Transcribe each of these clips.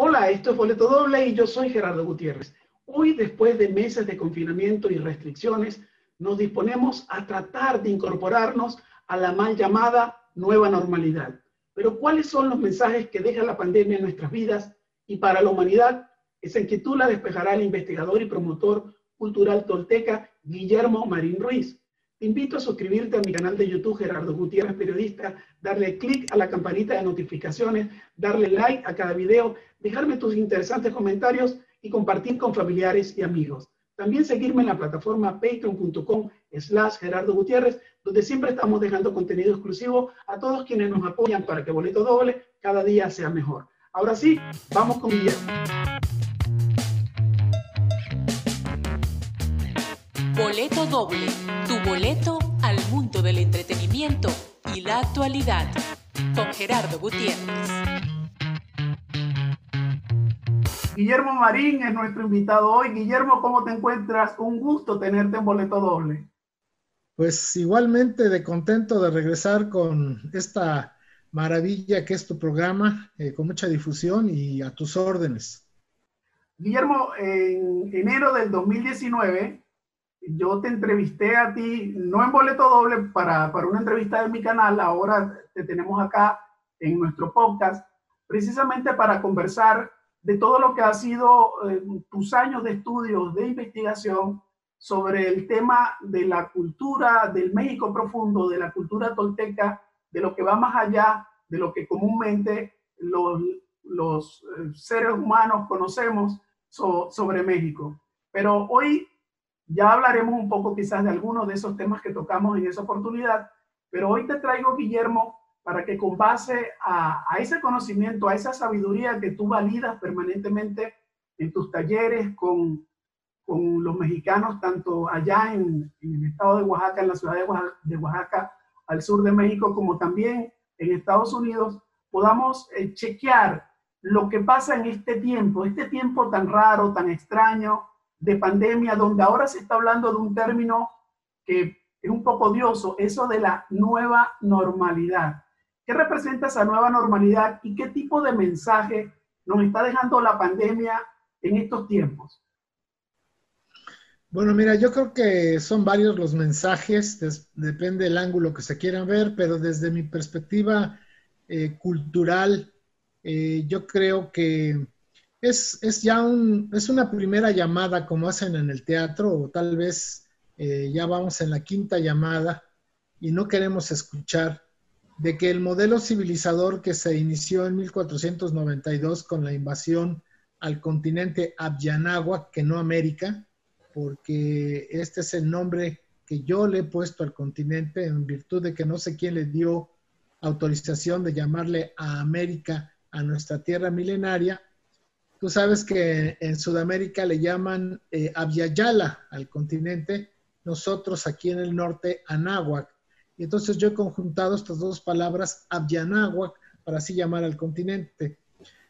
Hola, esto es Boleto Doble y yo soy Gerardo Gutiérrez. Hoy, después de meses de confinamiento y restricciones, nos disponemos a tratar de incorporarnos a la mal llamada nueva normalidad. Pero ¿cuáles son los mensajes que deja la pandemia en nuestras vidas y para la humanidad? Esa inquietud la despejará el investigador y promotor cultural tolteca Guillermo Marín Ruiz. Te invito a suscribirte a mi canal de YouTube Gerardo Gutiérrez Periodista, darle clic a la campanita de notificaciones, darle like a cada video, dejarme tus interesantes comentarios y compartir con familiares y amigos. También seguirme en la plataforma patreon.com slash Gerardo Gutiérrez, donde siempre estamos dejando contenido exclusivo a todos quienes nos apoyan para que Boleto Doble cada día sea mejor. Ahora sí, vamos con Guillermo. Boleto doble, tu boleto al mundo del entretenimiento y la actualidad, con Gerardo Gutiérrez. Guillermo Marín es nuestro invitado hoy. Guillermo, ¿cómo te encuentras? Un gusto tenerte en Boleto Doble. Pues igualmente de contento de regresar con esta maravilla que es tu programa, eh, con mucha difusión y a tus órdenes. Guillermo, en enero del 2019 yo te entrevisté a ti, no en boleto doble, para, para una entrevista de mi canal, ahora te tenemos acá en nuestro podcast, precisamente para conversar de todo lo que ha sido eh, tus años de estudios, de investigación sobre el tema de la cultura del México profundo, de la cultura tolteca, de lo que va más allá de lo que comúnmente los, los eh, seres humanos conocemos sobre México. Pero hoy ya hablaremos un poco quizás de algunos de esos temas que tocamos en esa oportunidad, pero hoy te traigo, Guillermo, para que con base a, ese conocimiento, a esa sabiduría que tú validas permanentemente en tus talleres con, con los mexicanos, tanto allá en, el estado de Oaxaca, en la ciudad de Oaxaca, al sur de México, como también en Estados Unidos, podamos eh, chequear lo que pasa en este tiempo, este tiempo tan raro, tan extraño, de pandemia, donde ahora se está hablando de un término que es un poco odioso, eso de la nueva normalidad. ¿Qué representa esa nueva normalidad y qué tipo de mensaje nos está dejando la pandemia en estos tiempos? Bueno, mira, yo creo que son varios los mensajes, depende del ángulo que se quieran ver, pero desde mi perspectiva eh, cultural, eh, yo creo que es, es ya un, es una primera llamada como hacen en el teatro, o tal vez eh, ya vamos en la quinta llamada y no queremos escuchar de que el modelo civilizador que se inició en 1492 con la invasión al continente Abyanáhuac, que no América, porque este es el nombre que yo le he puesto al continente en virtud de que no sé quién le dio autorización de llamarle a América a nuestra tierra milenaria, Tú sabes que en Sudamérica le llaman eh, al continente, nosotros aquí en el norte Anáhuac. Y entonces yo he conjuntado estas dos palabras, Abyanáhuac, para así llamar al continente.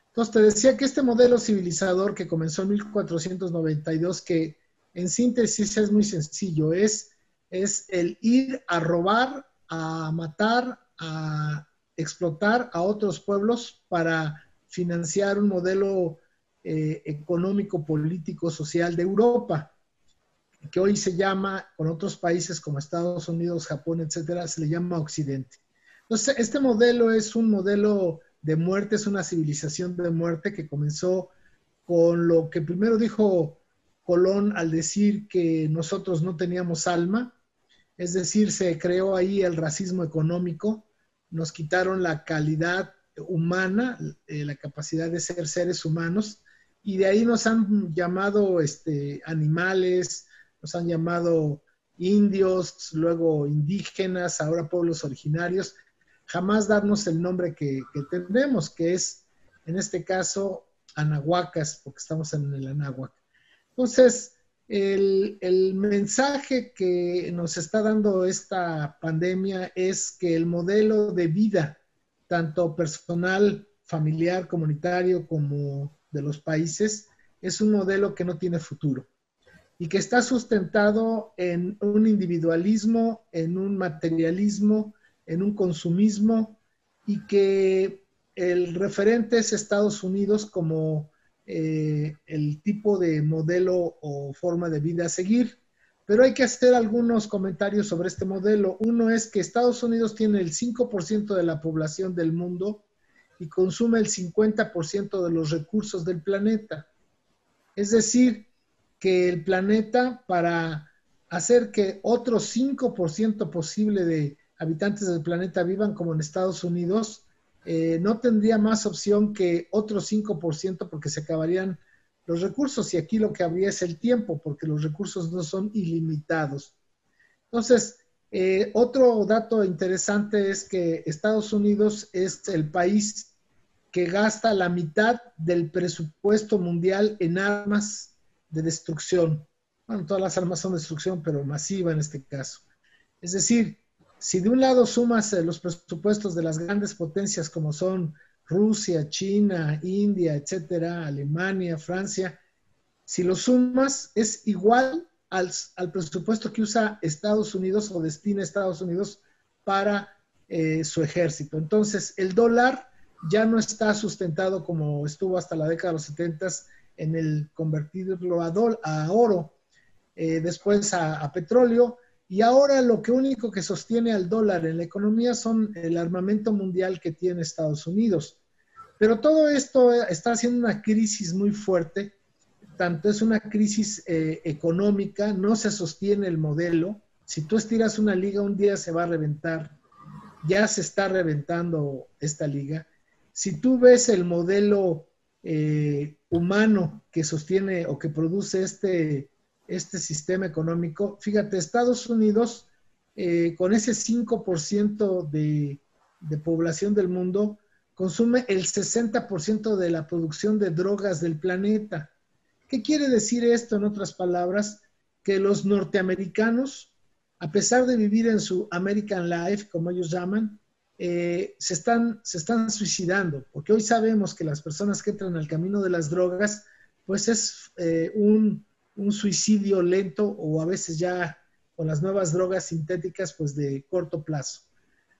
Entonces te decía que este modelo civilizador que comenzó en 1492, que en síntesis es muy sencillo, es, es el ir a robar, a matar, a explotar a otros pueblos para financiar un modelo eh, económico, político, social de Europa, que hoy se llama, con otros países como Estados Unidos, Japón, etcétera, se le llama Occidente. Entonces, este modelo es un modelo de muerte, es una civilización de muerte que comenzó con lo que primero dijo Colón al decir que nosotros no teníamos alma, es decir, se creó ahí el racismo económico, nos quitaron la calidad humana, eh, la capacidad de ser seres humanos, y de ahí nos han llamado este, animales, nos han llamado indios, luego indígenas, ahora pueblos originarios, jamás darnos el nombre que, tenemos, que es en este caso anahuacas, porque estamos en el anáhuac. Entonces, el, el, mensaje que nos está dando esta pandemia es que el modelo de vida, tanto personal, familiar, comunitario, como de los países es un modelo que no tiene futuro y que está sustentado en un individualismo, en un materialismo, en un consumismo y que el referente es Estados Unidos como eh, el tipo de modelo o forma de vida a seguir. Pero hay que hacer algunos comentarios sobre este modelo. Uno es que Estados Unidos tiene el 5% de la población del mundo y consume el 50% de los recursos del planeta. Es decir, que el planeta para hacer que otro 5% posible de habitantes del planeta vivan como en Estados Unidos, eh, no tendría más opción que otro 5% porque se acabarían los recursos y aquí lo que habría es el tiempo porque los recursos no son ilimitados. Entonces, eh, otro dato interesante es que Estados Unidos es el país que gasta la mitad del presupuesto mundial en armas de destrucción. Bueno, todas las armas son de destrucción, pero masiva en este caso. Es decir, si de un lado sumas eh, los presupuestos de las grandes potencias como son Rusia, China, India, etcétera, Alemania, Francia, si lo sumas es igual al, presupuesto que usa Estados Unidos o destina Estados Unidos para eh, su ejército. Entonces, el dólar ya no está sustentado como estuvo hasta la década de los 70 en el convertirlo a, a oro, eh, después a petróleo, y ahora lo que único que sostiene al dólar en la economía son el armamento mundial que tiene Estados Unidos. Pero todo esto está haciendo una crisis muy fuerte, tanto es una crisis eh, económica, no se sostiene el modelo. Si tú estiras una liga, un día se va a reventar. Ya se está reventando esta liga. Si tú ves el modelo eh, humano que sostiene o que produce este, este sistema económico. Fíjate, Estados Unidos, eh, con ese 5% de, de población del mundo, consume el 60% de la producción de drogas del planeta. ¿Qué quiere decir esto, en otras palabras? Que los norteamericanos, a pesar de vivir en su American Life, como ellos llaman, eh, se, están, se están suicidando, porque hoy sabemos que las personas que entran al camino de las drogas, pues es eh, un, un suicidio lento o a veces ya con las nuevas drogas sintéticas, pues de corto plazo.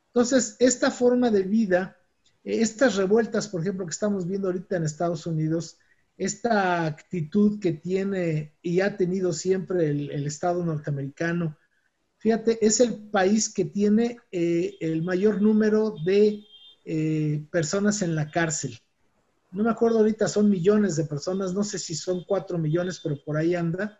Entonces, esta forma de vida, estas revueltas, por ejemplo, que estamos viendo ahorita en Estados Unidos, esta actitud que tiene y ha tenido siempre el, Estado norteamericano, fíjate, es el país que tiene eh, el mayor número de eh, personas en la cárcel no me acuerdo ahorita, son millones de personas, no sé si son cuatro millones, pero por ahí anda.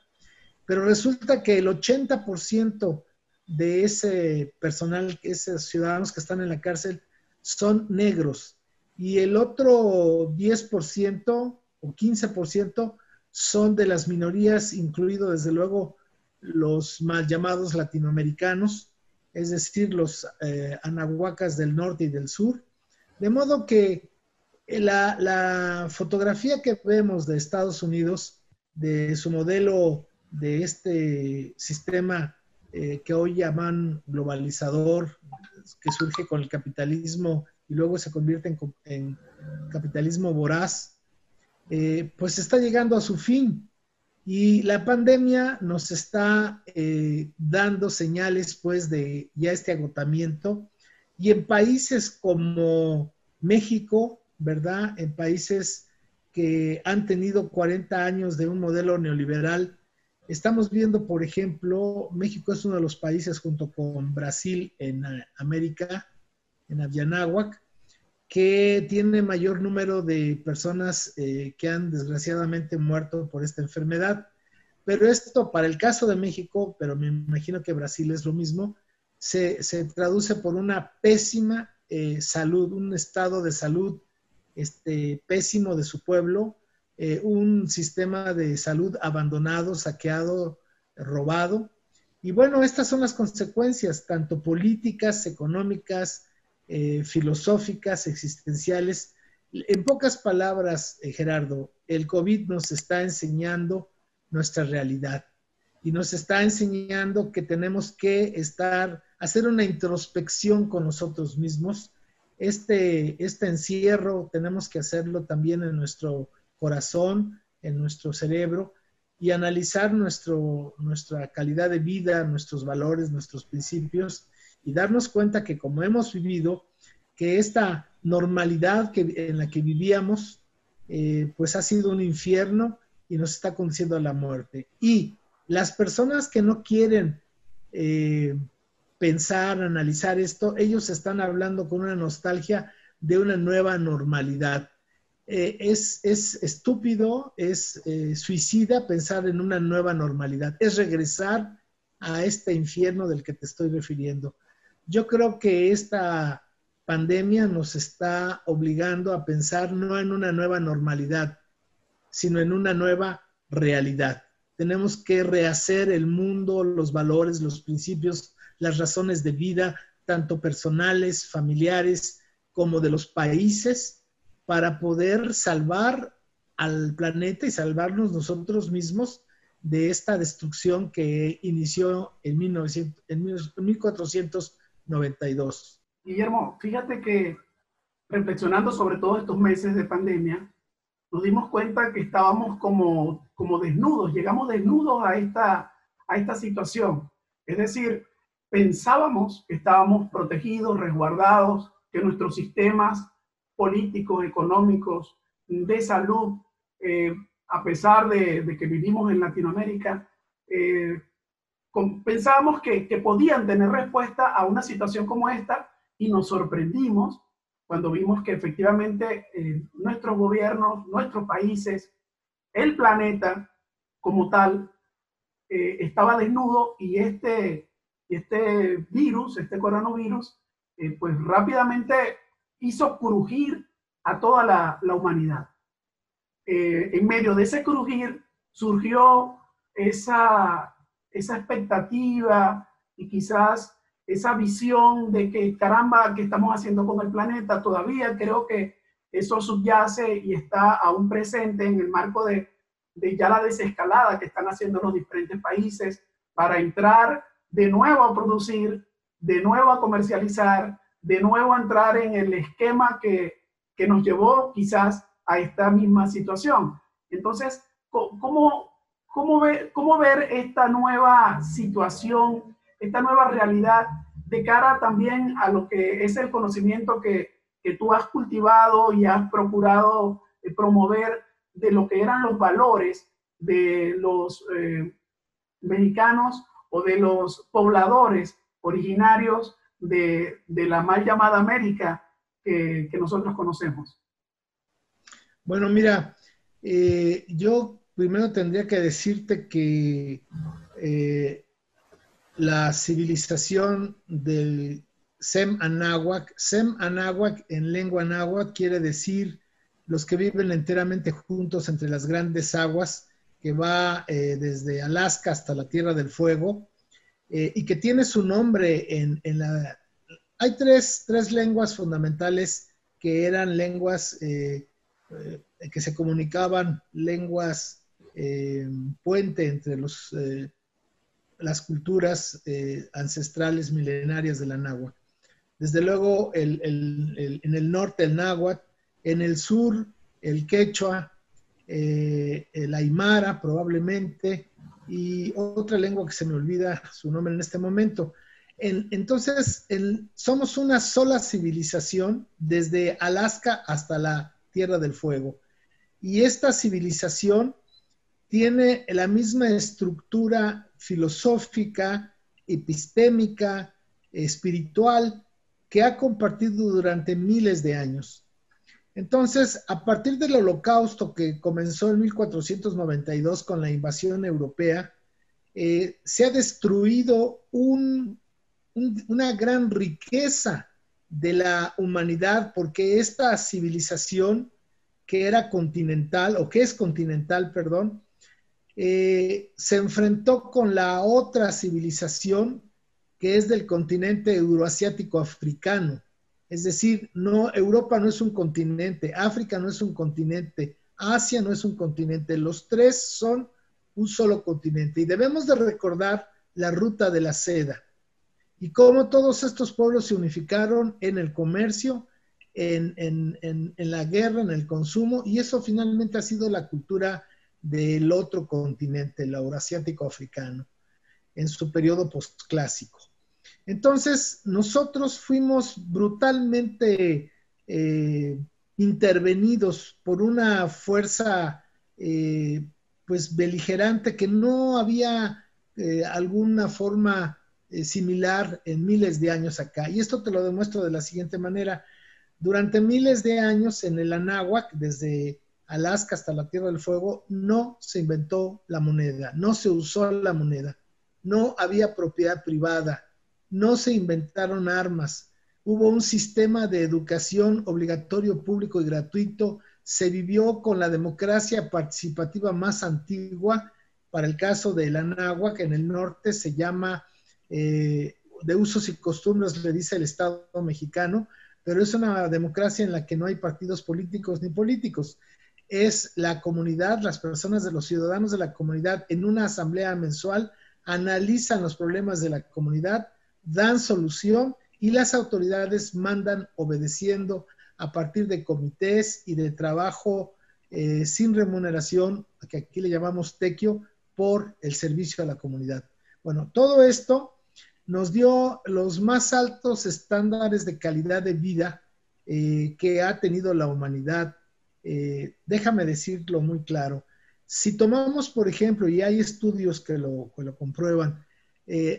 Pero resulta que el 80% de ese personal, esos ciudadanos que están en la cárcel, son negros. Y el otro 10% o 15% son de las minorías, incluido desde luego los mal llamados latinoamericanos, es decir, los eh, anahuacas del norte y del sur. De modo que la, fotografía que vemos de Estados Unidos, de su modelo de este sistema eh, que hoy llaman globalizador, que surge con el capitalismo y luego se convierte en, capitalismo voraz, eh, pues está llegando a su fin. Y la pandemia nos está eh, dando señales pues de ya este agotamiento. Y en países como México, ¿verdad? En países que han tenido 40 años de un modelo neoliberal. Estamos viendo, por ejemplo, México es uno de los países junto con Brasil en América, en Avianáhuac, que tiene mayor número de personas eh, que han desgraciadamente muerto por esta enfermedad. Pero esto, para el caso de México, pero me imagino que Brasil es lo mismo, se, traduce por una pésima eh, salud, un estado de salud este, pésimo de su pueblo, eh, un sistema de salud abandonado, saqueado, robado. Y bueno, estas son las consecuencias, tanto políticas, económicas, eh, filosóficas, existenciales. En pocas palabras, eh, Gerardo, el COVID nos está enseñando nuestra realidad y nos está enseñando que tenemos que estar, hacer una introspección con nosotros mismos este, este encierro tenemos que hacerlo también en nuestro corazón, en nuestro cerebro y analizar nuestra calidad de vida, nuestros valores, nuestros principios y darnos cuenta que como hemos vivido, que esta normalidad que, en la que vivíamos, eh, pues ha sido un infierno y nos está conduciendo a la muerte. Y las personas que no quieren eh, pensar, analizar esto, ellos están hablando con una nostalgia de una nueva normalidad. Eh, es, estúpido, es suicida pensar en una nueva normalidad, es regresar a este infierno del que te estoy refiriendo. Yo creo que esta pandemia nos está obligando a pensar no en una nueva normalidad, sino en una nueva realidad. Tenemos que rehacer el mundo, los valores, los principios, las razones de vida, tanto personales, familiares, como de los países, para poder salvar al planeta y salvarnos nosotros mismos de esta destrucción que inició en, 1900, en 1492. Guillermo, fíjate que reflexionando sobre todos estos meses de pandemia, nos dimos cuenta que estábamos como, como desnudos, llegamos desnudos a esta, a esta situación. Es decir, pensábamos que estábamos protegidos, resguardados, que nuestros sistemas políticos, económicos, de salud, eh, a pesar de, que vivimos en Latinoamérica, eh, pensábamos que, que podían tener respuesta a una situación como esta y nos sorprendimos cuando vimos que efectivamente eh, nuestros gobiernos, nuestros países, el planeta como tal, eh, estaba desnudo y este, este virus, este coronavirus, eh, pues rápidamente hizo crujir a toda la, la humanidad. en medio de ese crujir surgió esa, esa expectativa y quizás esa visión de que caramba, ¿qué estamos haciendo con el planeta? Todavía creo que eso subyace y está aún presente en el marco de, de ya la desescalada que están haciendo los diferentes países para entrar de nuevo a producir, de nuevo a comercializar, de nuevo a entrar en el esquema que, que nos llevó quizás a esta misma situación. Entonces, ¿cómo, cómo, ver, cómo ver esta nueva situación esta nueva realidad de cara también a lo que es el conocimiento que, tú has cultivado y has procurado eh, promover de lo que eran los valores de los eh, mexicanos o de los pobladores originarios de, la mal llamada América que, nosotros conocemos. Bueno, mira, eh, yo primero tendría que decirte que la civilización del Sem Anáhuac. Sem Anáhuac en lengua náhuatl quiere decir los que viven enteramente juntos entre las grandes aguas, que va eh, desde Alaska hasta la Tierra del Fuego, eh, y que tiene su nombre en, la... Hay tres, lenguas fundamentales que eran lenguas eh, que se comunicaban, lenguas puente entre los las culturas eh, ancestrales milenarias de la náhuatl. Desde luego, en el norte el náhuatl, en el sur el quechua, eh, el aymara probablemente, y otra lengua que se me olvida su nombre en este momento. entonces, somos una sola civilización desde Alaska hasta la Tierra del Fuego. Y esta civilización tiene la misma estructura filosófica, epistémica, espiritual, que ha compartido durante miles de años. Entonces, a partir del holocausto que comenzó en 1492 con la invasión europea, eh, se ha destruido una gran riqueza de la humanidad porque esta civilización que era continental, o que es continental, perdón, eh, se enfrentó con la otra civilización que es del continente euroasiático africano. Es decir, no, Europa no es un continente, África no es un continente, Asia no es un continente, los tres son un solo continente. Y debemos de recordar la ruta de la seda y cómo todos estos pueblos se unificaron en el comercio, en, en la guerra, en el consumo, y eso finalmente ha sido la cultura del otro continente, el euroasiático africano, en su periodo postclásico. Entonces, nosotros fuimos brutalmente eh, intervenidos por una fuerza eh, pues beligerante que no había eh, alguna forma similar en miles de años acá. Y esto te lo demuestro de la siguiente manera. Durante miles de años en el Anáhuac, desde Alaska hasta la Tierra del Fuego, no se inventó la moneda, no se usó la moneda, no había propiedad privada, no se inventaron armas, hubo un sistema de educación obligatorio, público y gratuito, se vivió con la democracia participativa más antigua, para el caso de la que en el norte se llama eh, de usos y costumbres, le dice el Estado mexicano, pero es una democracia en la que no hay partidos políticos ni políticos. Es la comunidad, las personas de los ciudadanos de la comunidad en una asamblea mensual analizan los problemas de la comunidad, dan solución y las autoridades mandan obedeciendo a partir de comités y de trabajo eh, sin remuneración, que aquí le llamamos tequio, por el servicio a la comunidad. Bueno, todo esto nos dio los más altos estándares de calidad de vida eh, que ha tenido la humanidad. Eh, déjame decirlo muy claro. Si tomamos, por ejemplo, y hay estudios que lo, que lo comprueban,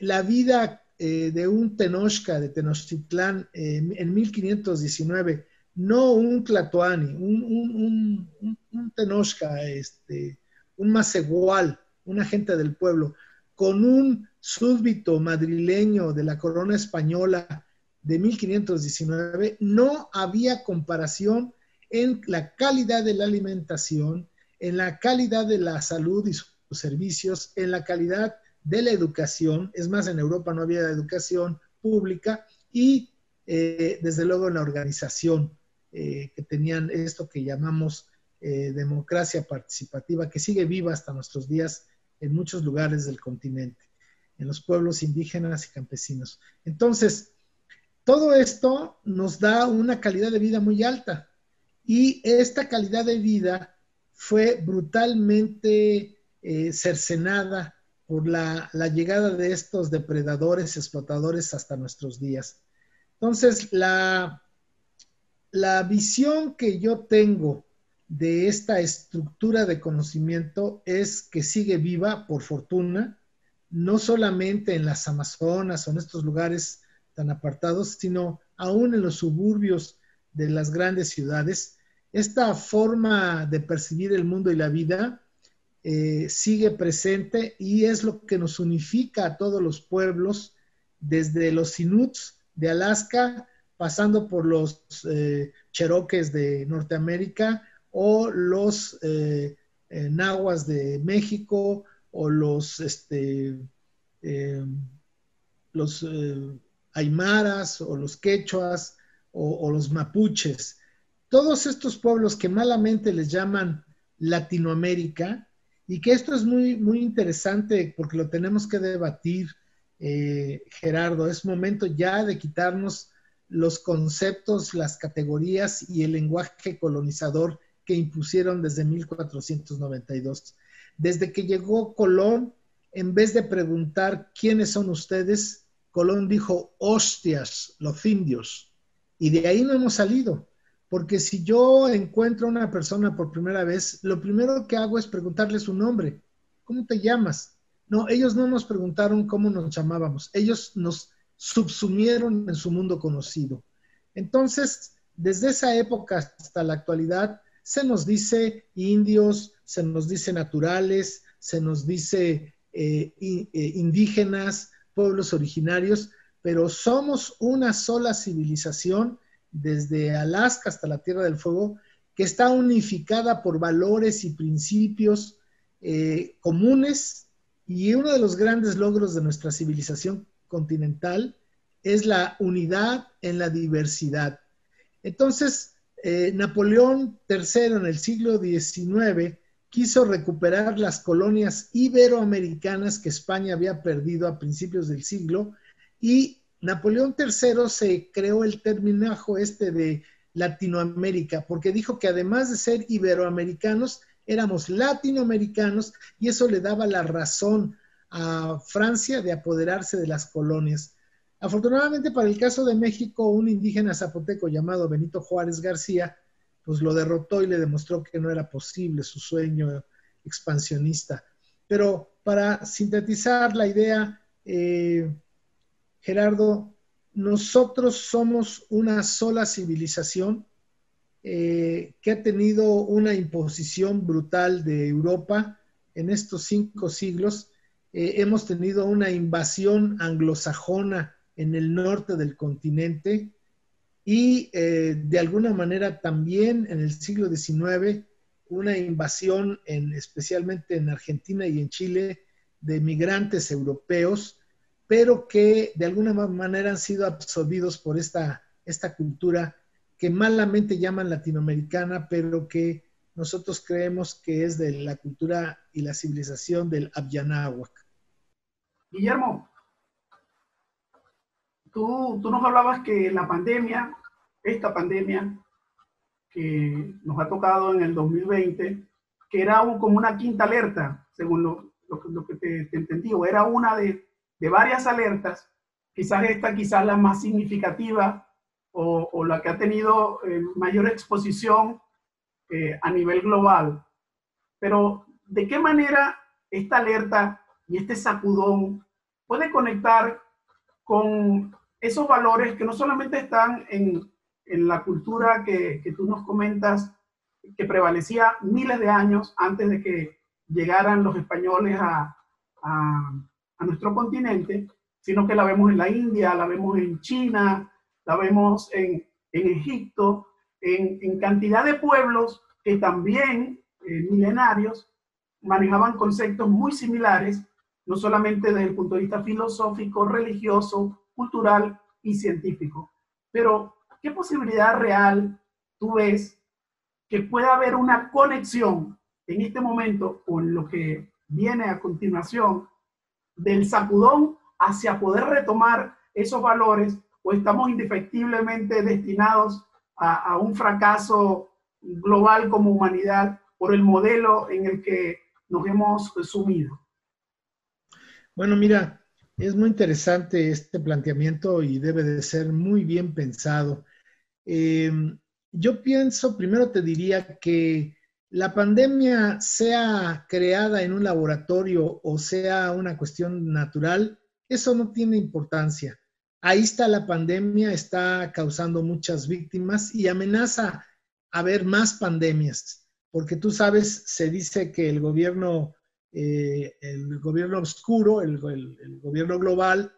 la vida eh, de un Tenochca de Tenochtitlán en 1519, no un Tlatoani, un, un, Tenochca, este, un Macegual, un agente del pueblo, con un súbdito madrileño de la corona española de 1519, no había comparación en la calidad de la alimentación, en la calidad de la salud y sus servicios, en la calidad de la educación, es más, en Europa no había educación pública y eh, desde luego en la organización eh, que tenían esto que llamamos eh, democracia participativa, que sigue viva hasta nuestros días en muchos lugares del continente, en los pueblos indígenas y campesinos. Entonces, todo esto nos da una calidad de vida muy alta y esta calidad de vida fue brutalmente cercenada por la, llegada de estos depredadores, explotadores hasta nuestros días. Entonces, la, la visión que yo tengo de esta estructura de conocimiento es que sigue viva, por fortuna, no solamente en las Amazonas o en estos lugares tan apartados, sino aún en los suburbios de las grandes ciudades. Esta forma de percibir el mundo y la vida eh, sigue presente y es lo que nos unifica a todos los pueblos, desde los Inuits de Alaska, pasando por los eh, Cherokees de Norteamérica o los eh, Nahuas de México o los, este, los Aymaras o los Quechuas o los Mapuches. Todos estos pueblos que malamente les llaman Latinoamérica, y que esto es muy, muy interesante porque lo tenemos que debatir, eh, Gerardo. Es momento ya de quitarnos los conceptos, las categorías y el lenguaje colonizador que impusieron desde 1492. Desde que llegó Colón, en vez de preguntar quiénes son ustedes, Colón dijo, hostias, los indios. Y de ahí no hemos salido. Porque si yo encuentro a una persona por primera vez, lo primero que hago es preguntarle su nombre. ¿Cómo te llamas? No, ellos no nos preguntaron cómo nos llamábamos. Ellos nos subsumieron en su mundo conocido. Entonces, desde esa época hasta la actualidad, se nos dice indios, se nos dice naturales, se nos dice eh, eh, indígenas, pueblos originarios, pero somos una sola civilización desde Alaska hasta la Tierra del Fuego, que está unificada por valores y principios eh, comunes. Y uno de los grandes logros de nuestra civilización continental es la unidad en la diversidad. Entonces, eh, Napoleón III en el siglo XIX quiso recuperar las colonias iberoamericanas que España había perdido a principios del siglo y Napoleón III se creó el terminajo este de Latinoamérica, porque dijo que además de ser iberoamericanos, éramos latinoamericanos y eso le daba la razón a Francia de apoderarse de las colonias. Afortunadamente para el caso de México, un indígena zapoteco llamado Benito Juárez García, pues lo derrotó y le demostró que no era posible su sueño expansionista. Pero para sintetizar la idea, eh, Gerardo, nosotros somos una sola civilización eh, que ha tenido una imposición brutal de Europa en estos cinco siglos. Eh, hemos tenido una invasión anglosajona en el norte del continente y eh, de alguna manera también en el siglo XIX una invasión en, especialmente en Argentina y en Chile de migrantes europeos, pero que de alguna manera han sido absorbidos por esta, esta cultura que malamente llaman latinoamericana, pero que nosotros creemos que es de la cultura y la civilización del Abyanáhuac. Guillermo, tú, tú nos hablabas que la pandemia, esta pandemia que nos ha tocado en el 2020, que era como una quinta alerta, según lo, lo, que te, te, entendí, o era una de, de varias alertas, quizás esta, quizás la más significativa o, la que ha tenido eh, mayor exposición eh, a nivel global. Pero, ¿de qué manera esta alerta y este sacudón puede conectar con esos valores que no solamente están en, en la cultura que, que, tú nos comentas, que prevalecía miles de años antes de que llegaran los españoles a, a nuestro continente, sino que la vemos en la India, la vemos en China, la vemos en, Egipto, en, cantidad de pueblos que también, eh, milenarios, manejaban conceptos muy similares, no solamente desde el punto de vista filosófico, religioso, cultural y científico. Pero, ¿qué posibilidad real tú ves que pueda haber una conexión en este momento con lo que viene a continuación del sacudón hacia poder retomar esos valores o estamos indefectiblemente destinados a, un fracaso global como humanidad por el modelo en el que nos hemos sumido? Bueno, mira, es muy interesante este planteamiento y debe de ser muy bien pensado. Eh, yo pienso, primero te diría que la pandemia sea creada en un laboratorio o sea una cuestión natural, eso no tiene importancia. Ahí está la pandemia, está causando muchas víctimas y amenaza a haber más pandemias, porque tú sabes, se dice que el gobierno, eh, el gobierno oscuro, el, gobierno global,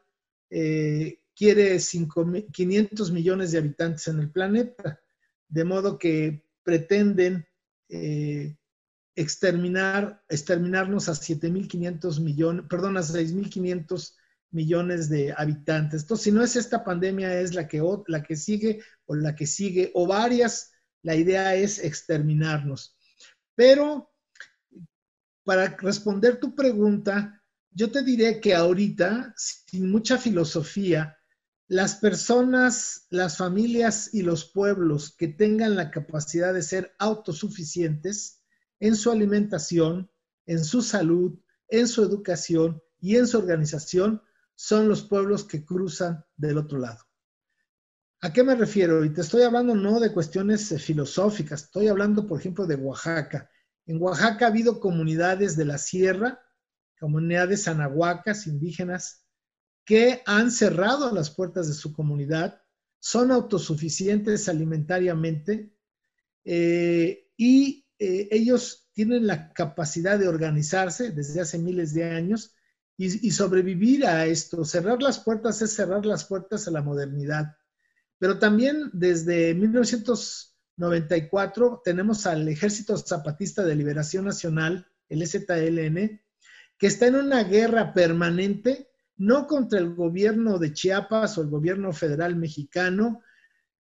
eh, quiere 500 millones de habitantes en el planeta, de modo que pretenden eh, exterminar, exterminarnos a 7.500 millones, perdón, a 6.500 millones de habitantes. Entonces, si no es esta pandemia, es la que, la que sigue o la que sigue, o varias, la idea es exterminarnos. Pero, para responder tu pregunta, yo te diré que ahorita, sin mucha filosofía, las personas, las familias y los pueblos que tengan la capacidad de ser autosuficientes en su alimentación, en su salud, en su educación y en su organización, son los pueblos que cruzan del otro lado. ¿A qué me refiero? Y te estoy hablando no de cuestiones eh, filosóficas, estoy hablando, por ejemplo, de Oaxaca. En Oaxaca ha habido comunidades de la sierra, comunidades anahuacas, indígenas, que han cerrado las puertas de su comunidad, son autosuficientes alimentariamente eh, y eh, ellos tienen la capacidad de organizarse desde hace miles de años y, sobrevivir a esto. Cerrar las puertas es cerrar las puertas a la modernidad. Pero también desde 1994 tenemos al Ejército Zapatista de Liberación Nacional, el ZLN, que está en una guerra permanente, no contra el gobierno de Chiapas o el gobierno federal mexicano,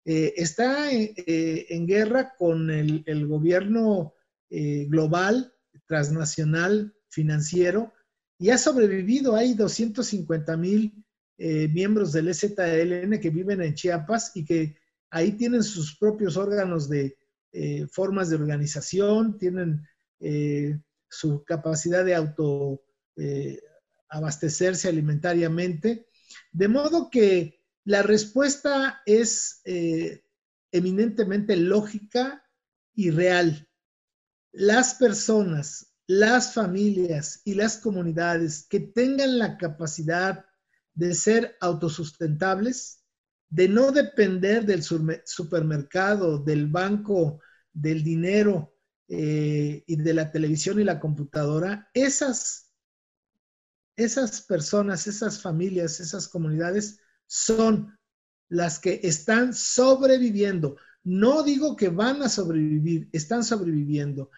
eh, está eh, en guerra con el, gobierno eh, global, transnacional, financiero, y ha sobrevivido. Hay 250 mil miembros del EZLN que viven en Chiapas y que ahí tienen sus propios órganos de formas de organización, tienen su capacidad de auto abastecerse alimentariamente De modo que la respuesta es eh, eminentemente lógica y real. Las personas, las familias y las comunidades que tengan la capacidad de ser autosustentables, de no depender del supermercado, del banco, del dinero eh, y de la televisión y la computadora, esas, esas personas, esas familias, esas comunidades son las que están sobreviviendo. No digo que van a sobrevivir, están sobreviviendo.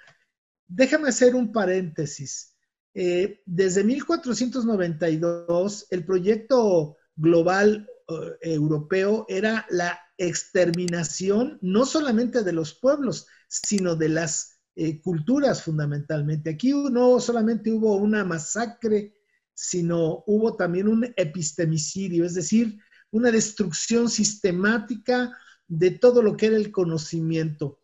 Déjame hacer un paréntesis. Eh, desde 1492, el proyecto global eh, europeo era la exterminación no solamente de los pueblos, sino de las eh, culturas fundamentalmente. Aquí no solamente hubo una masacre, sino hubo también un epistemicidio, es decir, una destrucción sistemática de todo lo que era el conocimiento.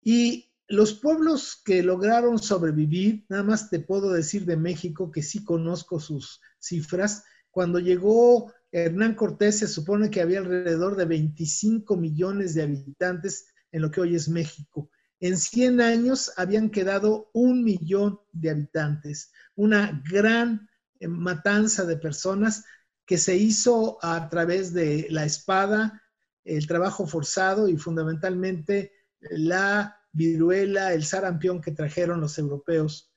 Y los pueblos que lograron sobrevivir, nada más te puedo decir de México que sí conozco sus cifras, cuando llegó Hernán Cortés se supone que había alrededor de 25 millones de habitantes en lo que hoy es México. En 100 años habían quedado un millón de habitantes, una gran matanza de personas que se hizo a través de la espada, el trabajo forzado y fundamentalmente la viruela, el sarampión que trajeron los europeos.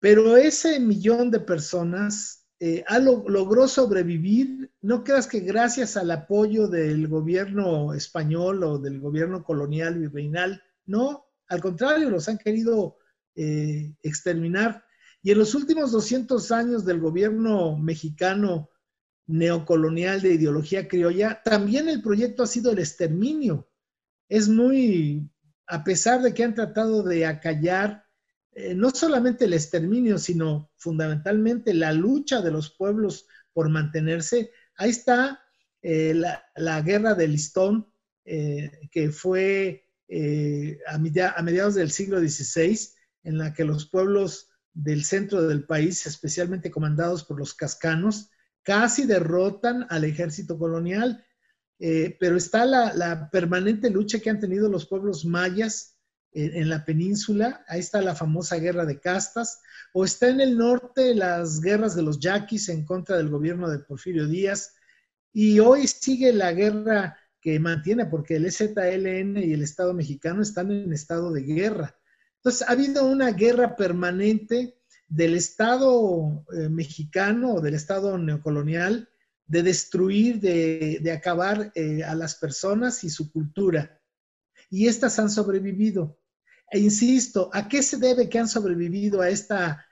Pero ese millón de personas eh, logró sobrevivir. No creas que gracias al apoyo del gobierno español o del gobierno colonial virreinal, no, al contrario, los han querido eh, exterminar. Y en los últimos 200 años del gobierno mexicano neocolonial de ideología criolla, también el proyecto ha sido el exterminio. Es muy, a pesar de que han tratado de acallar eh, no solamente el exterminio, sino fundamentalmente la lucha de los pueblos por mantenerse, ahí está eh, la, guerra de Listón, eh, que fue a, a mediados del siglo XVI, en la que los pueblos del centro del país, especialmente comandados por los cascanos, casi derrotan al ejército colonial, eh, pero está la, permanente lucha que han tenido los pueblos mayas en, la península, ahí está la famosa guerra de castas, o está en el norte las guerras de los yaquis en contra del gobierno de Porfirio Díaz, y hoy sigue la guerra que mantiene, porque el EZLN y el Estado mexicano están en estado de guerra. Entonces, ha habido una guerra permanente del Estado eh, mexicano o del Estado neocolonial de destruir, de, acabar eh, a las personas y su cultura. Y estas han sobrevivido. E insisto, ¿a qué se debe que han sobrevivido a esta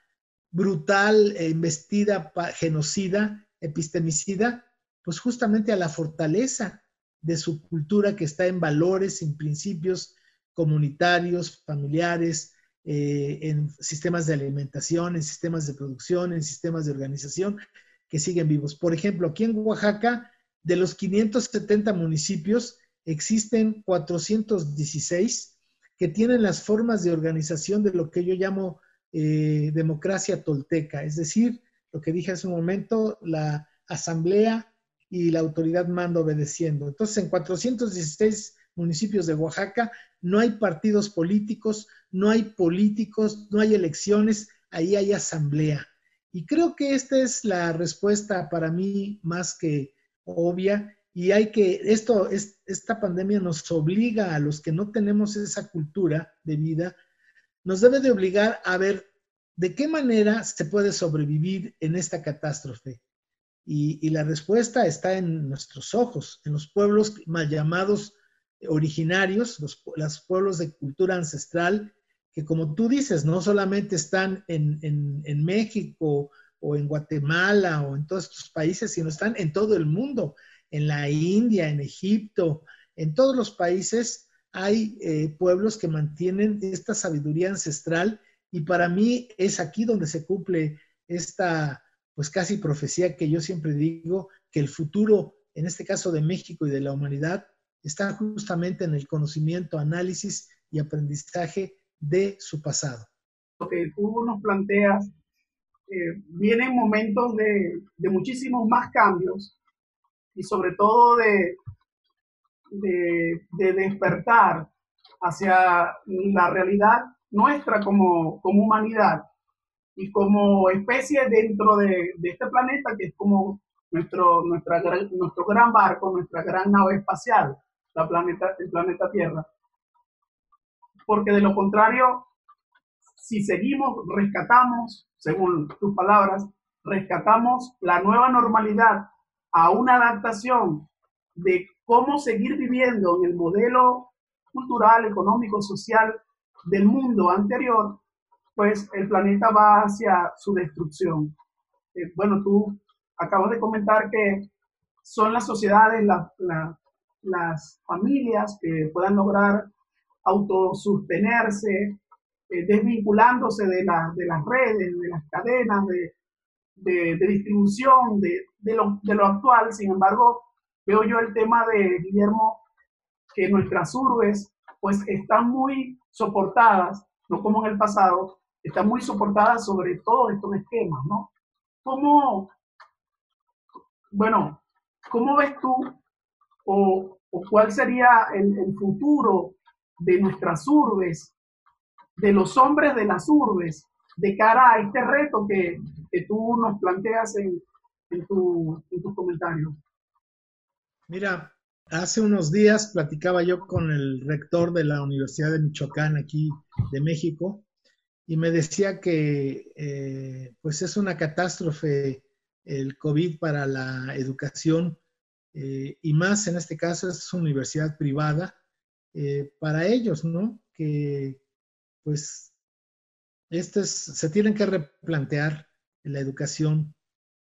brutal eh, embestida genocida, epistemicida? Pues justamente a la fortaleza de su cultura que está en valores, en principios comunitarios, familiares, eh, en sistemas de alimentación, en sistemas de producción, en sistemas de organización que siguen vivos. Por ejemplo, aquí en Oaxaca, de los 570 municipios, existen 416 que tienen las formas de organización de lo que yo llamo eh, democracia tolteca, es decir, lo que dije hace un momento, la asamblea y la autoridad manda obedeciendo. Entonces, en 416 municipios de Oaxaca no hay partidos políticos, no hay políticos, no hay elecciones, ahí hay asamblea. Y creo que esta es la respuesta para mí más que obvia y hay que, esto, esta pandemia nos obliga a los que no tenemos esa cultura de vida, nos debe de obligar a ver de qué manera se puede sobrevivir en esta catástrofe. Y, y la respuesta está en nuestros ojos, en los pueblos mal llamados originarios, los, pueblos de cultura ancestral, que como tú dices, no solamente están en, en, México o en Guatemala o en todos estos países, sino están en todo el mundo, en la India, en Egipto, en todos los países hay eh, pueblos que mantienen esta sabiduría ancestral y para mí es aquí donde se cumple esta, pues casi profecía que yo siempre digo, que el futuro, en este caso de México y de la humanidad, está justamente en el conocimiento, análisis y aprendizaje de su pasado. Lo que tú nos planteas eh, vienen momentos de, muchísimos más cambios y sobre todo de, despertar hacia la realidad nuestra como, como humanidad y como especie dentro de, este planeta que es como nuestro, nuestra, nuestro gran barco, nuestra gran nave espacial, la planeta, el planeta Tierra. Porque de lo contrario, si seguimos, rescatamos, según tus palabras, rescatamos la nueva normalidad a una adaptación de cómo seguir viviendo en el modelo cultural, económico, social del mundo anterior, pues el planeta va hacia su destrucción. Eh, bueno, tú acabas de comentar que son las sociedades, las familias que puedan lograr autosostenerse, eh, desvinculándose de, de, las redes, de las cadenas de, de, distribución, de, lo, de lo actual. Sin embargo, veo yo el tema de Guillermo, que nuestras urbes pues están muy soportadas, no como en el pasado, están muy soportadas sobre todos estos esquemas, ¿no? ¿Cómo, bueno, cómo ves tú o, o cuál sería el, futuro de nuestras urbes, de los hombres de las urbes, de cara a este reto que, que tú nos planteas en, en, tu, en tus comentarios? Mira, hace unos días platicaba yo con el rector de la Universidad de Michoacán aquí de México y me decía que eh, pues es una catástrofe el COVID para la educación eh, y más en este caso es una universidad privada eh, para ellos, ¿no? Que pues este se tienen que replantear la educación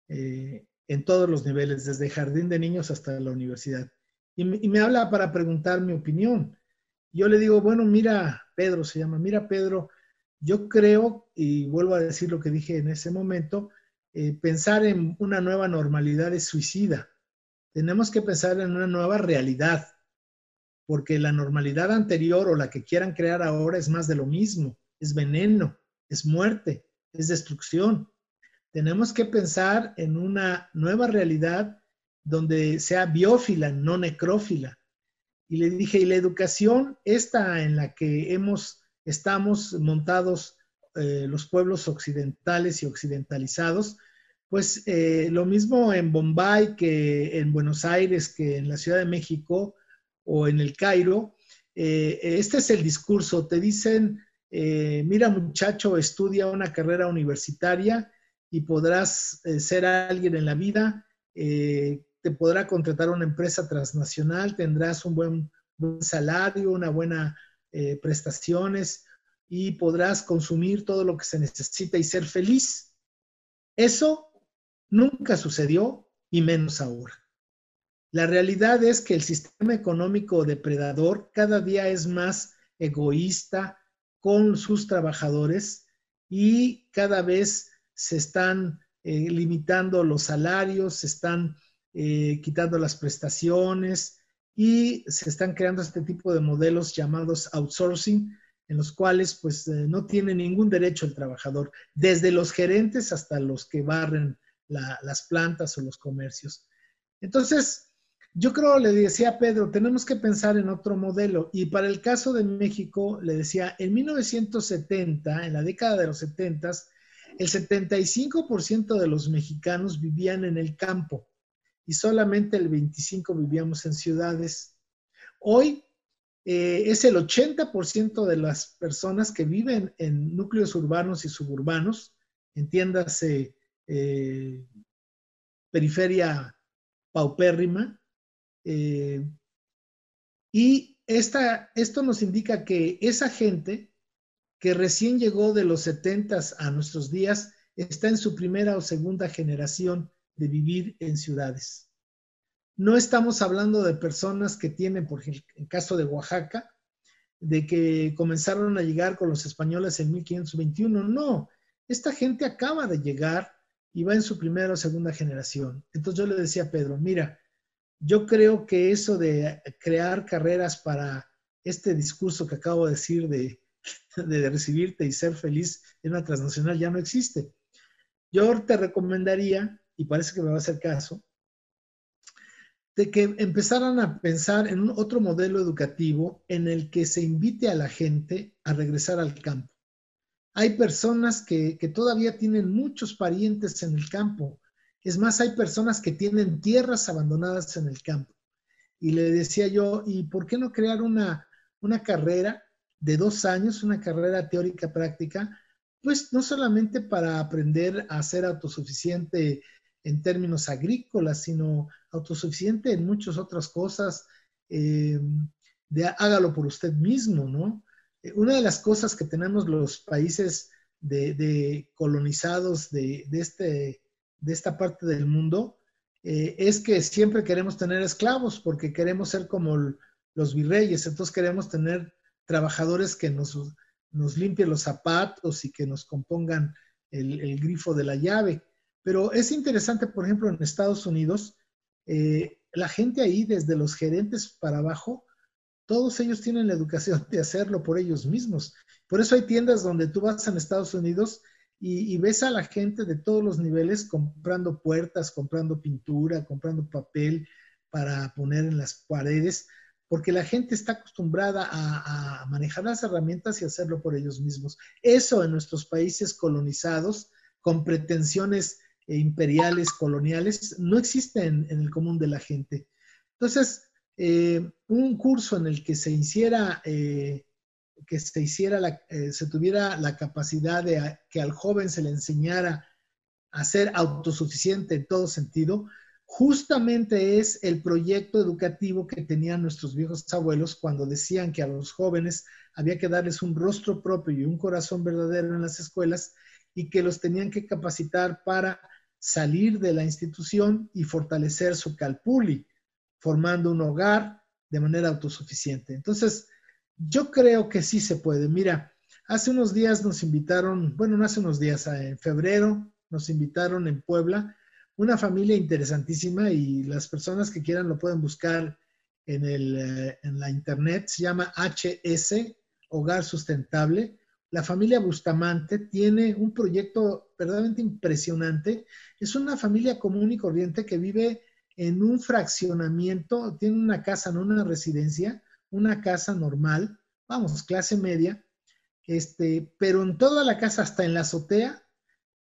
en todos los niveles, desde jardín de niños hasta la universidad. Y me, habla para preguntar mi opinión. Yo le digo, bueno, mira, Pedro se llama, mira, Pedro, yo creo, y vuelvo a decir lo que dije en ese momento, eh, pensar en una nueva normalidad es suicida. Tenemos que pensar en una nueva realidad, porque la normalidad anterior o la que quieran crear ahora es más de lo mismo, es veneno, es muerte, es destrucción. Tenemos que pensar en una nueva realidad donde sea biófila, no necrófila. Y le dije, y la educación, esta en la que hemos estamos montados eh, los pueblos occidentales y occidentalizados, pues eh, lo mismo en Bombay que en Buenos Aires, que en la Ciudad de México o en el Cairo. Eh, este es el discurso. Te dicen, mira muchacho, estudia una carrera universitaria y podrás ser alguien en la vida. te podrá contratar una empresa transnacional, tendrás un buen, buen salario, una buena eh, prestaciones y podrás consumir todo lo que se necesita y ser feliz. Eso nunca sucedió y menos ahora. La realidad es que el sistema económico depredador cada día es más egoísta con sus trabajadores y cada vez se están eh, limitando los salarios, se están eh, quitando las prestaciones, y se están creando este tipo de modelos llamados outsourcing, en los cuales pues eh, no tiene ningún derecho el trabajador, desde los gerentes hasta los que barren las plantas o los comercios. Entonces, yo creo, le decía a Pedro, tenemos que pensar en otro modelo. Y para el caso de México, le decía, en 1970, en la década de los 70, el 75% de los mexicanos vivían en el campo y solamente el 25 vivíamos en ciudades. Hoy eh, es el 80% de las personas que viven en núcleos urbanos y suburbanos, entiéndase eh, periferia paupérrima, eh, y esta, esto nos indica que esa gente que recién llegó de los 70 a nuestros días está en su primera o segunda generación de vivir en ciudades. No estamos hablando de personas que tienen, por ejemplo, en caso de Oaxaca, de que comenzaron a llegar con los españoles en 1521. No, esta gente acaba de llegar y va en su primera o segunda generación. Entonces yo le decía a Pedro, mira, yo creo que eso de crear carreras para este discurso que acabo de decir de, de recibirte y ser feliz en una transnacional ya no existe. yo te recomendaría, y parece que me va a hacer caso, de que empezaran a pensar en otro modelo educativo en el que se invite a la gente a regresar al campo. Hay personas que, que todavía tienen muchos parientes en el campo. Es más, hay personas que tienen tierras abandonadas en el campo. Y le decía yo, ¿y por qué no crear una, una carrera de dos años, una carrera teórica práctica? Pues no solamente para aprender a ser autosuficiente en términos agrícolas, sino autosuficiente en muchas otras cosas. Eh, de hágalo por usted mismo, ¿no? Eh, una de las cosas que tenemos los países de, colonizados de, este, de esta parte del mundo eh, es que siempre queremos tener esclavos porque queremos ser como los virreyes, entonces queremos tener trabajadores que nos, nos limpien los zapatos y que nos compongan el grifo de la llave. Pero es interesante, por ejemplo, en Estados Unidos, eh, la gente ahí, desde los gerentes para abajo, todos ellos tienen la educación de hacerlo por ellos mismos. Por eso hay tiendas donde tú vas en Estados Unidos y, ves a la gente de todos los niveles comprando puertas, comprando pintura, comprando papel para poner en las paredes, porque la gente está acostumbrada a, manejar las herramientas y hacerlo por ellos mismos. Eso en nuestros países colonizados, con pretensiones e imperiales, coloniales, no existen en el común de la gente. Entonces, eh, un curso en el que se hiciera, eh, que se hiciera, eh, se tuviera la capacidad de que al joven se le enseñara a ser autosuficiente en todo sentido, justamente es el proyecto educativo que tenían nuestros viejos abuelos cuando decían que a los jóvenes había que darles un rostro propio y un corazón verdadero en las escuelas y que los tenían que capacitar para salir de la institución y fortalecer su calpuli, formando un hogar de manera autosuficiente. Entonces, yo creo que sí se puede. Mira, hace unos días nos invitaron, bueno, no hace unos días, en febrero nos invitaron en Puebla una familia interesantísima y las personas que quieran lo pueden buscar en, el, eh, en la internet. Se llama HS, Hogar Sustentable la familia Bustamante tiene un proyecto verdaderamente impresionante. Es una familia común y corriente que vive en un fraccionamiento, tiene una casa, no una residencia, una casa normal, vamos, clase media, este, pero en toda la casa, hasta en la azotea,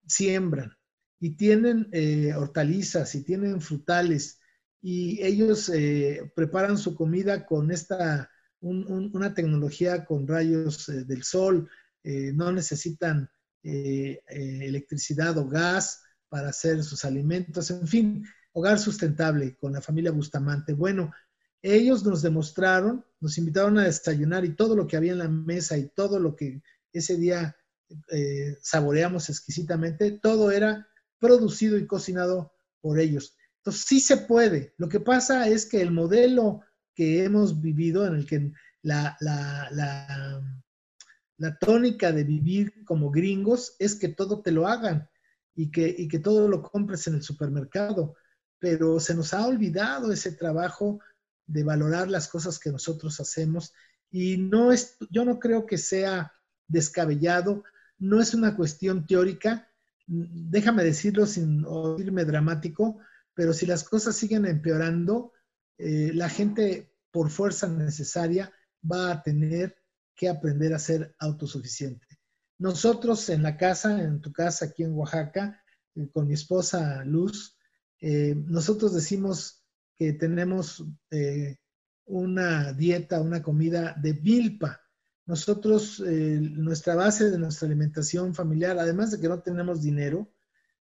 siembran y tienen eh, hortalizas y tienen frutales y ellos eh, preparan su comida con esta, una tecnología con rayos eh, del sol, no necesitan electricidad o gas para hacer sus alimentos, en fin, hogar sustentable con la familia Bustamante. Bueno, ellos nos demostraron, nos invitaron a desayunar y todo lo que había en la mesa y todo lo que ese día saboreamos exquisitamente, todo era producido y cocinado por ellos. Entonces, sí se puede. Lo que pasa es que el modelo que hemos vivido, en el que la, la la tónica de vivir como gringos es que todo te lo hagan y que, que todo lo compres en el supermercado. Pero se nos ha olvidado ese trabajo de valorar las cosas que nosotros hacemos y no es, yo no creo que sea descabellado, no es una cuestión teórica, déjame decirlo sin oírme dramático, pero si las cosas siguen empeorando, eh, la gente por fuerza necesaria va a tener que aprender a ser autosuficiente. Nosotros en la casa, en tu casa aquí en Oaxaca, eh, con mi esposa Luz, eh, nosotros decimos que tenemos eh, una dieta, una comida de vilpa. Nosotros, nuestra base de nuestra alimentación familiar, además de que no tenemos dinero,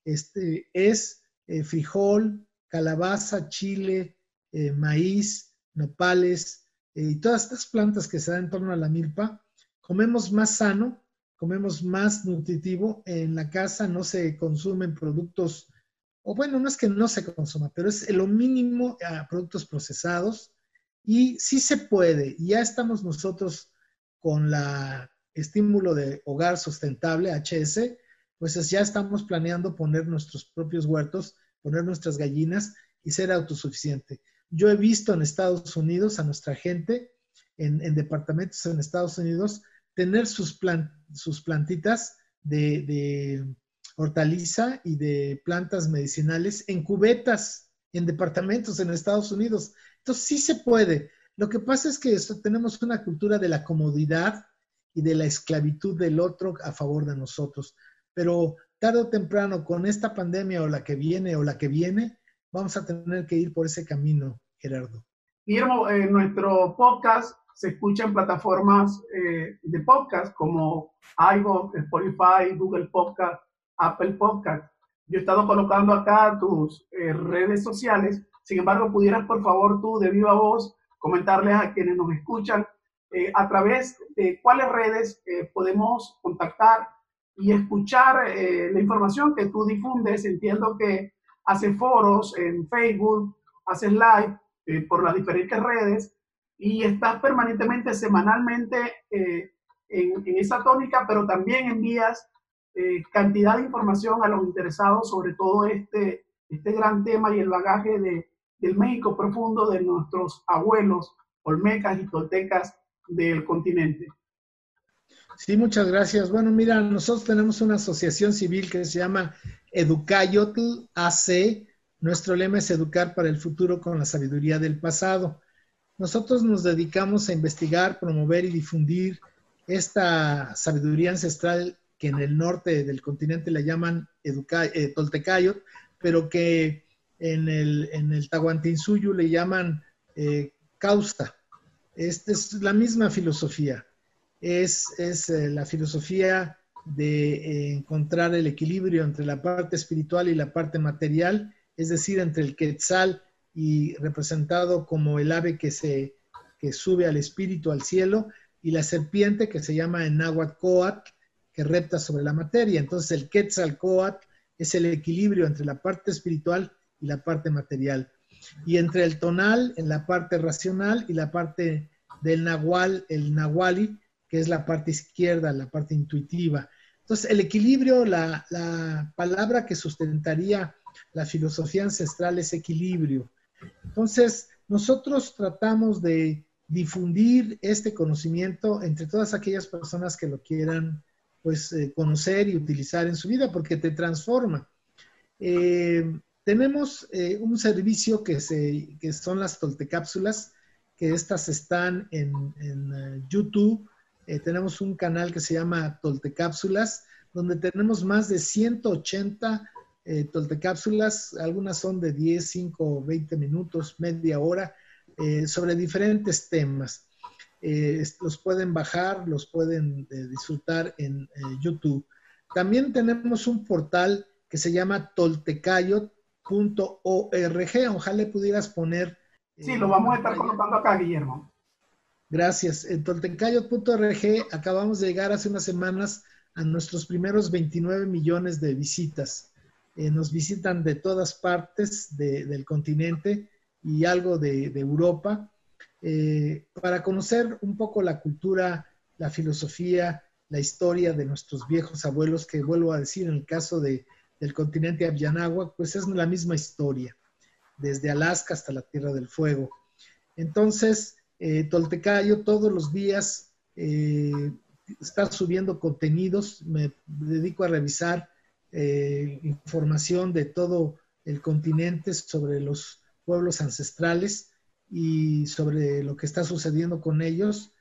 este, es frijol, calabaza, chile, maíz, nopales, y todas estas plantas que se dan en torno a la milpa, comemos más sano, comemos más nutritivo. En la casa no se consumen productos, o bueno, no es que no se consuma, pero es lo mínimo a productos procesados. Y sí se puede, ya estamos nosotros con la estímulo de hogar sustentable, HS, pues ya estamos planeando poner nuestros propios huertos, poner nuestras gallinas y ser autosuficiente. Yo he visto en Estados Unidos a nuestra gente, en, departamentos en Estados Unidos, tener sus, sus plantitas de, hortaliza y de plantas medicinales en cubetas, en departamentos en Estados Unidos. Entonces sí se puede. Lo que pasa es que tenemos una cultura de la comodidad y de la esclavitud del otro a favor de nosotros. Pero tarde o temprano, con esta pandemia o la que viene o la que viene, vamos a tener que ir por ese camino, Gerardo. Guillermo, eh, nuestro podcast se escucha en plataformas eh, de podcast como iVoox, Spotify, Google Podcast, Apple Podcast. Yo he estado colocando acá tus eh, redes sociales. Sin embargo, pudieras, por favor, tú de viva voz comentarles a quienes nos escuchan eh, a través de cuáles redes eh, podemos contactar y escuchar la información que tú difundes. Entiendo que haces foros en Facebook, haces live por las diferentes redes y estás permanentemente, semanalmente en, en, esa tónica, pero también envías eh, cantidad de información a los interesados sobre todo este, este gran tema y el bagaje de, del México profundo de nuestros abuelos olmecas y toltecas del continente. Sí, muchas gracias. Bueno, mira, nosotros tenemos una asociación civil que se llama Educayotl AC. Nuestro lema es educar para el futuro con la sabiduría del pasado. Nosotros nos dedicamos a investigar, promover y difundir esta sabiduría ancestral que en el norte del continente le llaman Educa eh, Toltecayot, pero que en el, en el Tahuantinsuyo le llaman eh, Causta. Esta es la misma filosofía. Es, es eh, la filosofía de eh, encontrar el equilibrio entre la parte espiritual y la parte material, es decir, entre el quetzal y representado como el ave que, se, que sube al espíritu, al cielo, y la serpiente que se llama en náhuatl que repta sobre la materia. Entonces el Quetzalcoatl es el equilibrio entre la parte espiritual y la parte material. Y entre el tonal, en la parte racional, y la parte del nahual, el nahuali, que es la parte izquierda, la parte intuitiva. Entonces, el equilibrio, la, la palabra que sustentaría la filosofía ancestral es equilibrio. Entonces, nosotros tratamos de difundir este conocimiento entre todas aquellas personas que lo quieran pues eh, conocer y utilizar en su vida porque te transforma. Eh, tenemos eh, un servicio que, se, que son las toltecápsulas, que estas están en, en YouTube. tenemos un canal que se llama Toltecápsulas, donde tenemos más de 180 toltecápsulas, algunas son de 10, 5, 20 minutos, media hora, sobre diferentes temas. Eh, los pueden bajar, los pueden eh, disfrutar en eh, YouTube. También tenemos un portal que se llama toltecayot.org. Ojalá le pudieras poner. Sí, lo vamos a estar colocando acá, Guillermo. Gracias. En toltecayot.org acabamos de llegar hace unas semanas a nuestros primeros 29 millones de visitas. nos visitan de todas partes del continente y algo de Europa. Eh, para conocer un poco la cultura, la filosofía, la historia de nuestros viejos abuelos, que vuelvo a decir, en el caso de, del continente Abyanagua, pues es la misma historia, desde Alaska hasta la Tierra del Fuego. Entonces, eh, Toltecayo todos los días eh, está subiendo contenidos, me dedico a revisar información de todo el continente sobre los pueblos ancestrales y sobre lo que está sucediendo con ellos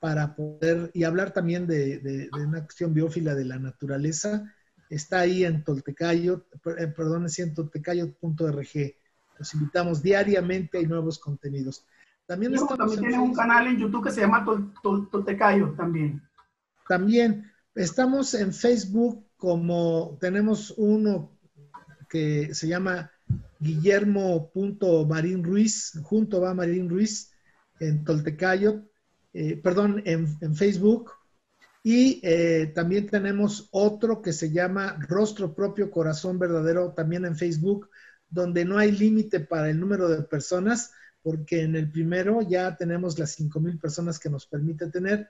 para poder, y hablar también de, una acción biófila de la naturaleza, está ahí en Toltecayo, eh, perdón, es en toltecayo.org. Los invitamos diariamente, hay nuevos contenidos. También, también tiene un canal en YouTube que se llama Toltecayo también. También estamos en Facebook como tenemos uno que se llama Guillermo.marín Ruiz, junto va Marín Ruiz en Toltecayo, eh, perdón, en, Facebook. Y eh, también tenemos otro que se llama Rostro Propio Corazón Verdadero, también en Facebook, donde no hay límite para el número de personas, porque en el primero ya tenemos las 5.000 personas que nos permite tener,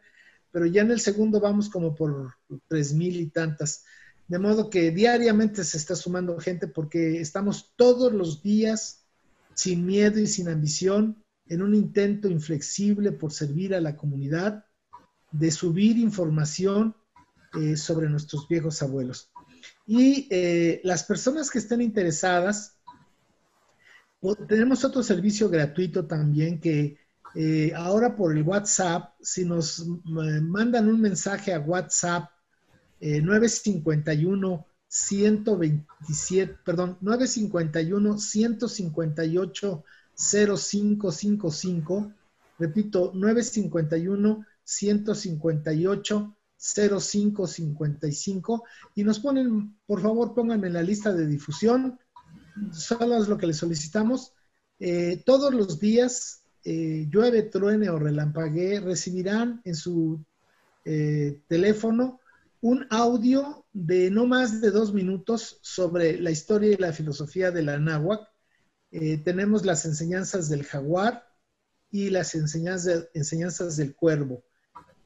pero ya en el segundo vamos como por 3.000 y tantas. De modo que diariamente se está sumando gente porque estamos todos los días sin miedo y sin ambición en un intento inflexible por servir a la comunidad, de subir información eh, sobre nuestros viejos abuelos. Y eh, las personas que estén interesadas, tenemos otro servicio gratuito también que eh, ahora por el WhatsApp, si nos mandan un mensaje a WhatsApp 951 127, perdón, 951 158 0555, repito, 951 158 0555 y nos ponen, por favor, pónganme en la lista de difusión, solo es lo que les solicitamos. Eh, todos los días, eh, llueve, truene o relampaguee, recibirán en su eh, teléfono un audio de no más de dos minutos sobre la historia y la filosofía de la náhuatl. tenemos las enseñanzas del jaguar y las enseñanzas, enseñanzas del cuervo.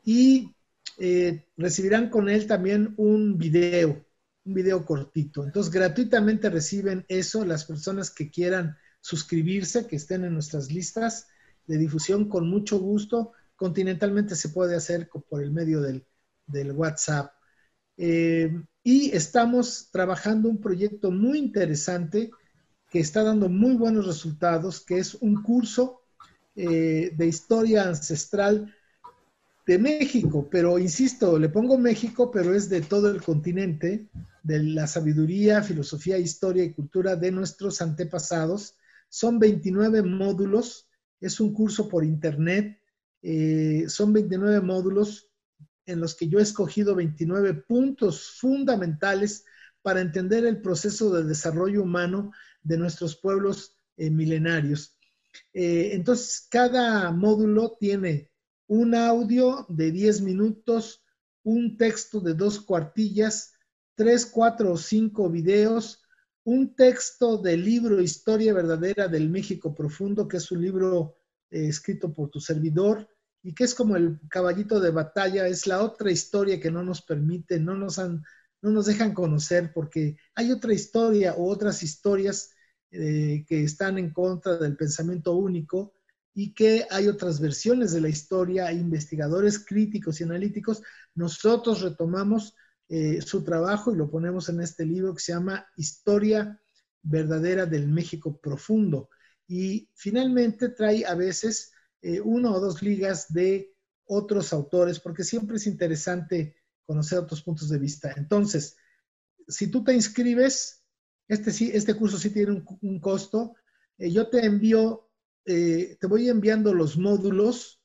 Y eh, recibirán con él también un video, un video cortito. Entonces, gratuitamente reciben eso las personas que quieran suscribirse, que estén en nuestras listas de difusión con mucho gusto. Continentalmente se puede hacer por el medio del, WhatsApp. Eh, y estamos trabajando un proyecto muy interesante que está dando muy buenos resultados, que es un curso eh, de historia ancestral de México, pero insisto, le pongo México, pero es de todo el continente, de la sabiduría, filosofía, historia y cultura de nuestros antepasados. Son 29 módulos, es un curso por internet, eh, son 29 módulos en los que yo he escogido 29 puntos fundamentales para entender el proceso de desarrollo humano de nuestros pueblos eh, milenarios. Eh, entonces, cada módulo tiene un audio de 10 minutos, un texto de dos cuartillas, tres, cuatro o cinco videos, un texto del libro Historia Verdadera del México Profundo, que es un libro eh, escrito por tu servidor y que es como el caballito de batalla, es la otra historia que no nos permite, no nos, han, no nos dejan conocer, porque hay otra historia o otras historias eh, que están en contra del pensamiento único y que hay otras versiones de la historia, investigadores críticos y analíticos. Nosotros retomamos eh, su trabajo y lo ponemos en este libro que se llama Historia verdadera del México profundo. Y finalmente trae a veces eh, una o dos ligas de otros autores, porque siempre es interesante conocer otros puntos de vista. Entonces, si tú te inscribes, este, sí, este curso sí tiene un, costo, eh, yo te envío eh, te voy enviando los módulos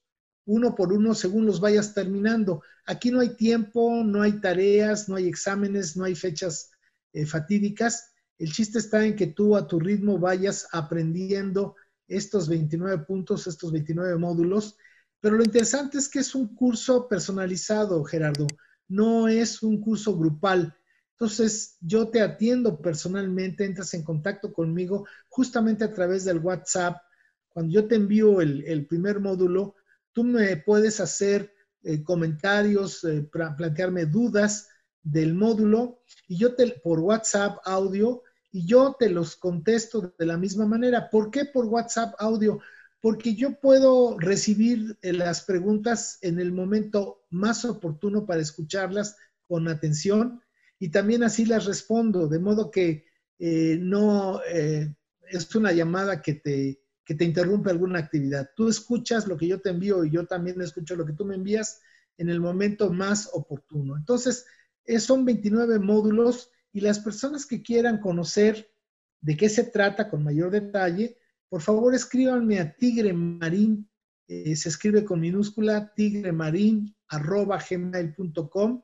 uno por uno según los vayas terminando. Aquí no hay tiempo, no hay tareas, no hay exámenes, no hay fechas eh, fatídicas. El chiste está en que tú a tu ritmo vayas aprendiendo estos 29 puntos, estos 29 módulos. Pero lo interesante es que es un curso personalizado, Gerardo, no es un curso grupal. Entonces, yo te atiendo personalmente, entras en contacto conmigo justamente a través del WhatsApp cuando yo te envío el, primer módulo, tú me puedes hacer eh, comentarios, eh, plantearme dudas del módulo y yo te, por WhatsApp audio, y yo te los contesto de la misma manera. ¿Por qué por WhatsApp audio? Porque yo puedo recibir eh, las preguntas en el momento más oportuno para escucharlas con atención y también así las respondo, de modo que no es una llamada que te, que te interrumpe alguna actividad. Tú escuchas lo que yo te envío y yo también escucho lo que tú me envías en el momento más oportuno. Entonces, son 29 módulos y las personas que quieran conocer de qué se trata con mayor detalle, por favor escríbanme a Tigre Marín, eh, se escribe con minúscula, tigremarín, arroba gmail.com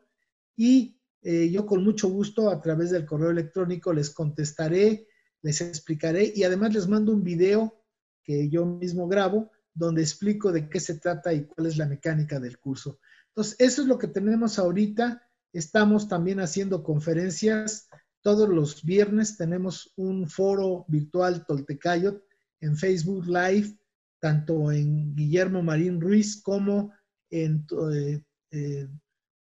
y eh, yo con mucho gusto a través del correo electrónico les contestaré, les explicaré y además les mando un video que yo mismo grabo, donde explico de qué se trata y cuál es la mecánica del curso. Entonces, eso es lo que tenemos ahorita. Estamos también haciendo conferencias. Todos los viernes tenemos un foro virtual Toltecayot en Facebook Live, tanto en Guillermo Marín Ruiz como en eh, eh,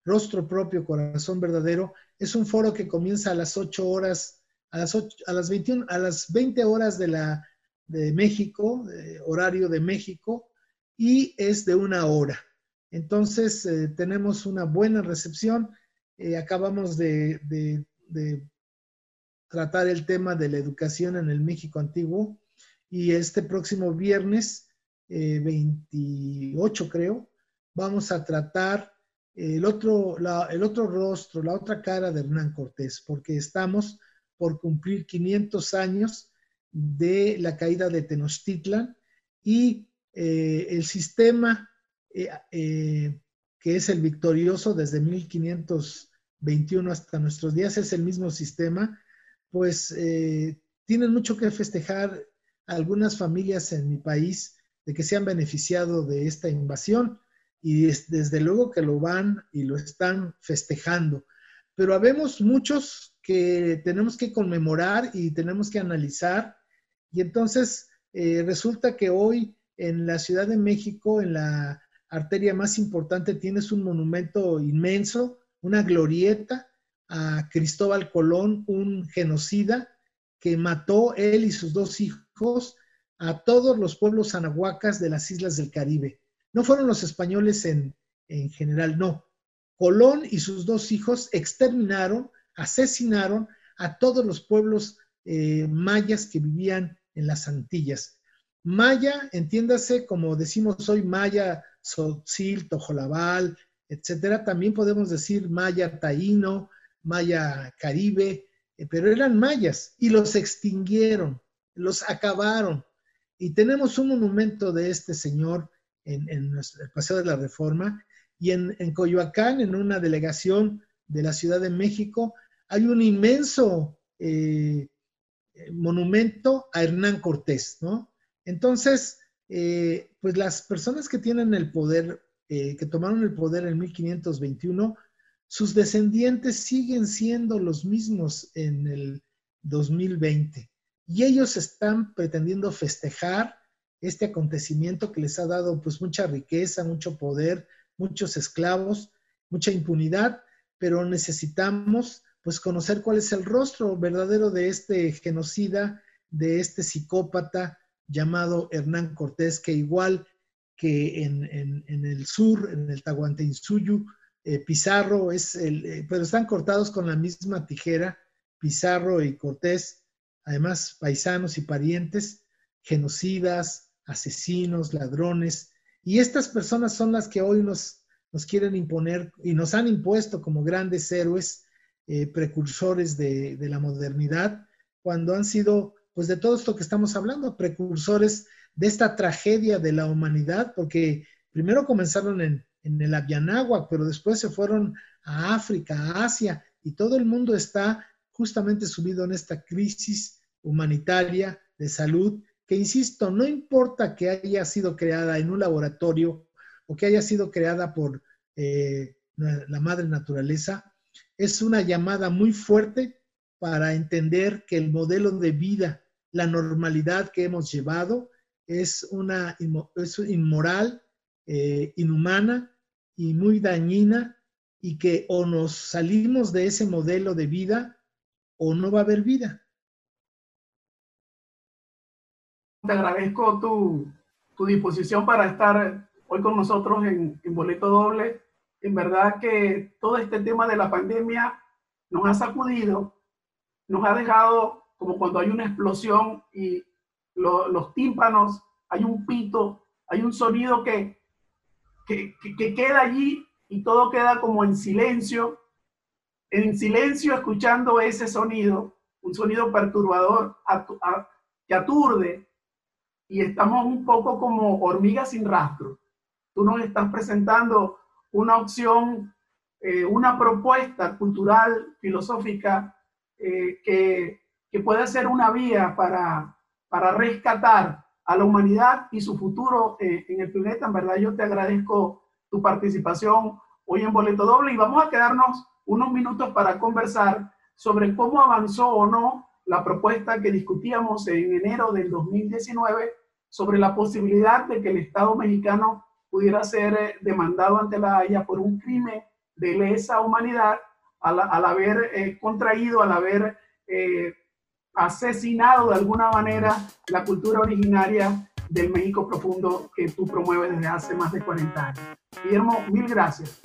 Rostro Propio, Corazón Verdadero. Es un foro que comienza a las 8 horas, a las, 8, a las 21, a las 20 horas de la de México, horario de México, y es de una hora. Entonces, eh, tenemos una buena recepción. Eh, acabamos de, tratar el tema de la educación en el México antiguo y este próximo viernes 28 eh, creo, vamos a tratar el otro, el otro rostro, la otra cara de Hernán Cortés, porque estamos por cumplir 500 años de la caída de Tenochtitlan y eh, el sistema eh, que es el victorioso desde 1521 hasta nuestros días, es el mismo sistema, pues tienen mucho que festejar algunas familias en mi país de que se han beneficiado de esta invasión y desde luego que lo van y lo están festejando. Pero habemos muchos que tenemos que conmemorar y tenemos que analizar y entonces eh, resulta que hoy en la Ciudad de México, en la arteria más importante, tienes un monumento inmenso, una glorieta a Cristóbal Colón, un genocida que mató él y sus dos hijos a todos los pueblos anahuacas de las islas del Caribe. No fueron los españoles en, general, no. Colón y sus dos hijos exterminaron, asesinaron a todos los pueblos eh, mayas que vivían en las Antillas. Maya, entiéndase como decimos hoy, Maya, Sotzil, Tojolabal, etcétera. También podemos decir Maya Taíno, Maya Caribe, eh, pero eran mayas y los extinguieron, los acabaron. Y tenemos un monumento de este señor en, el Paseo de la Reforma y en, Coyoacán, en una delegación de la Ciudad de México, hay un inmenso eh, monumento a Hernán Cortés, ¿no? Entonces, eh, pues las personas que tienen el poder, que tomaron el poder en 1521, sus descendientes siguen siendo los mismos en el 2020 y ellos están pretendiendo festejar este acontecimiento que les ha dado pues mucha riqueza, mucho poder, muchos esclavos, mucha impunidad, pero necesitamos pues conocer cuál es el rostro verdadero de este genocida, de este psicópata llamado Hernán Cortés, que igual que en, en el sur, en el Tahuantinsuyu, eh, Pizarro es el, eh, pero están cortados con la misma tijera, Pizarro y Cortés, además paisanos y parientes, genocidas, asesinos, ladrones, y estas personas son las que hoy nos, nos quieren imponer y nos han impuesto como grandes héroes, eh, precursores de, de, la modernidad, cuando han sido, pues de todo esto que estamos hablando, precursores de esta tragedia de la humanidad, porque primero comenzaron en, en el Avianáhuac, pero después se fueron a África, a Asia, y todo el mundo está justamente subido en esta crisis humanitaria de salud, que insisto, no importa que haya sido creada en un laboratorio o que haya sido creada por eh, la madre naturaleza, es una llamada muy fuerte para entender que el modelo de vida, la normalidad que hemos llevado, es una es inmoral, eh, inhumana y muy dañina y que o nos salimos de ese modelo de vida o no va a haber vida. Te agradezco tu, tu disposición para estar hoy con nosotros en, en, Boleto Doble. En verdad que todo este tema de la pandemia nos ha sacudido, nos ha dejado como cuando hay una explosión y los tímpanos, hay un pito, hay un sonido que que, queda allí y todo queda como en silencio, en silencio escuchando ese sonido, un sonido perturbador que aturde y estamos un poco como hormigas sin rastro. Tú nos estás presentando una opción, eh, una propuesta cultural, filosófica, eh, que, que, puede ser una vía para, para rescatar a la humanidad y su futuro eh, en el planeta. En verdad, yo te agradezco tu participación hoy en Boleto Doble y vamos a quedarnos unos minutos para conversar sobre cómo avanzó o no la propuesta que discutíamos en enero del 2019 sobre la posibilidad de que el Estado mexicano pudiera ser eh, demandado ante la Haya por un crimen de lesa humanidad al, haber eh, contraído, al haber asesinado de alguna manera la cultura originaria del México profundo que tú promueves desde hace más de 40 años. Guillermo, mil gracias.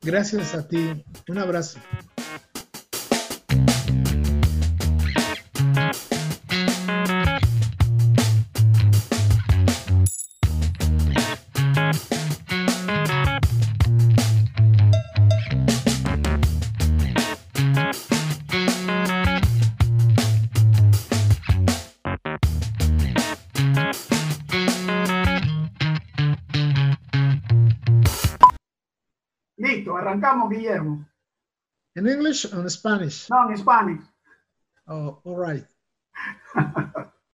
Gracias a ti. Un abrazo. Arrancamos, Guillermo. In English or in Spanish? No, en Spanish. Oh, all right.